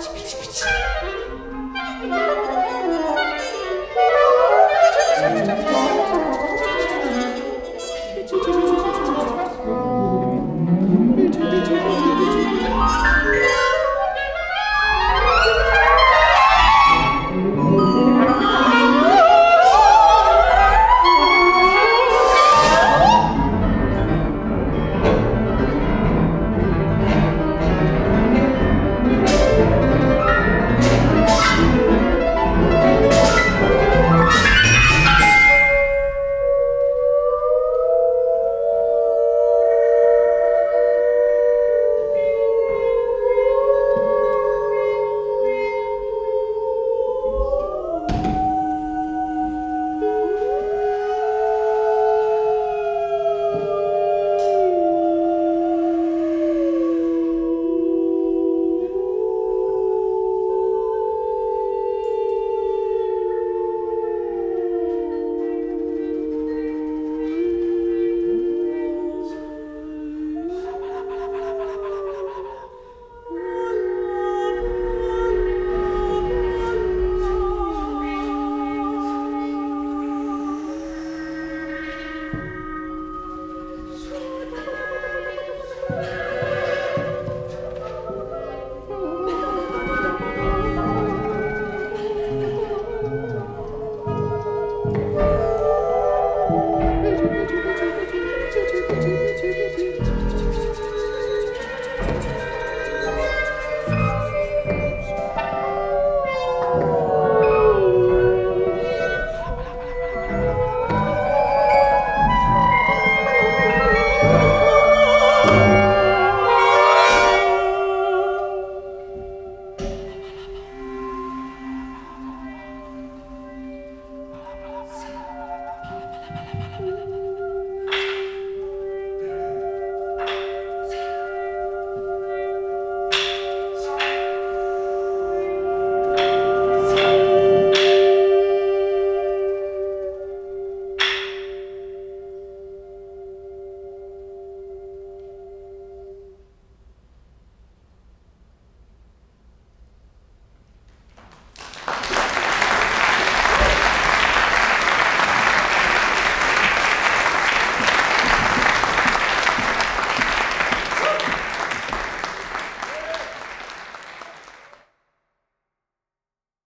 피치 피치 피치.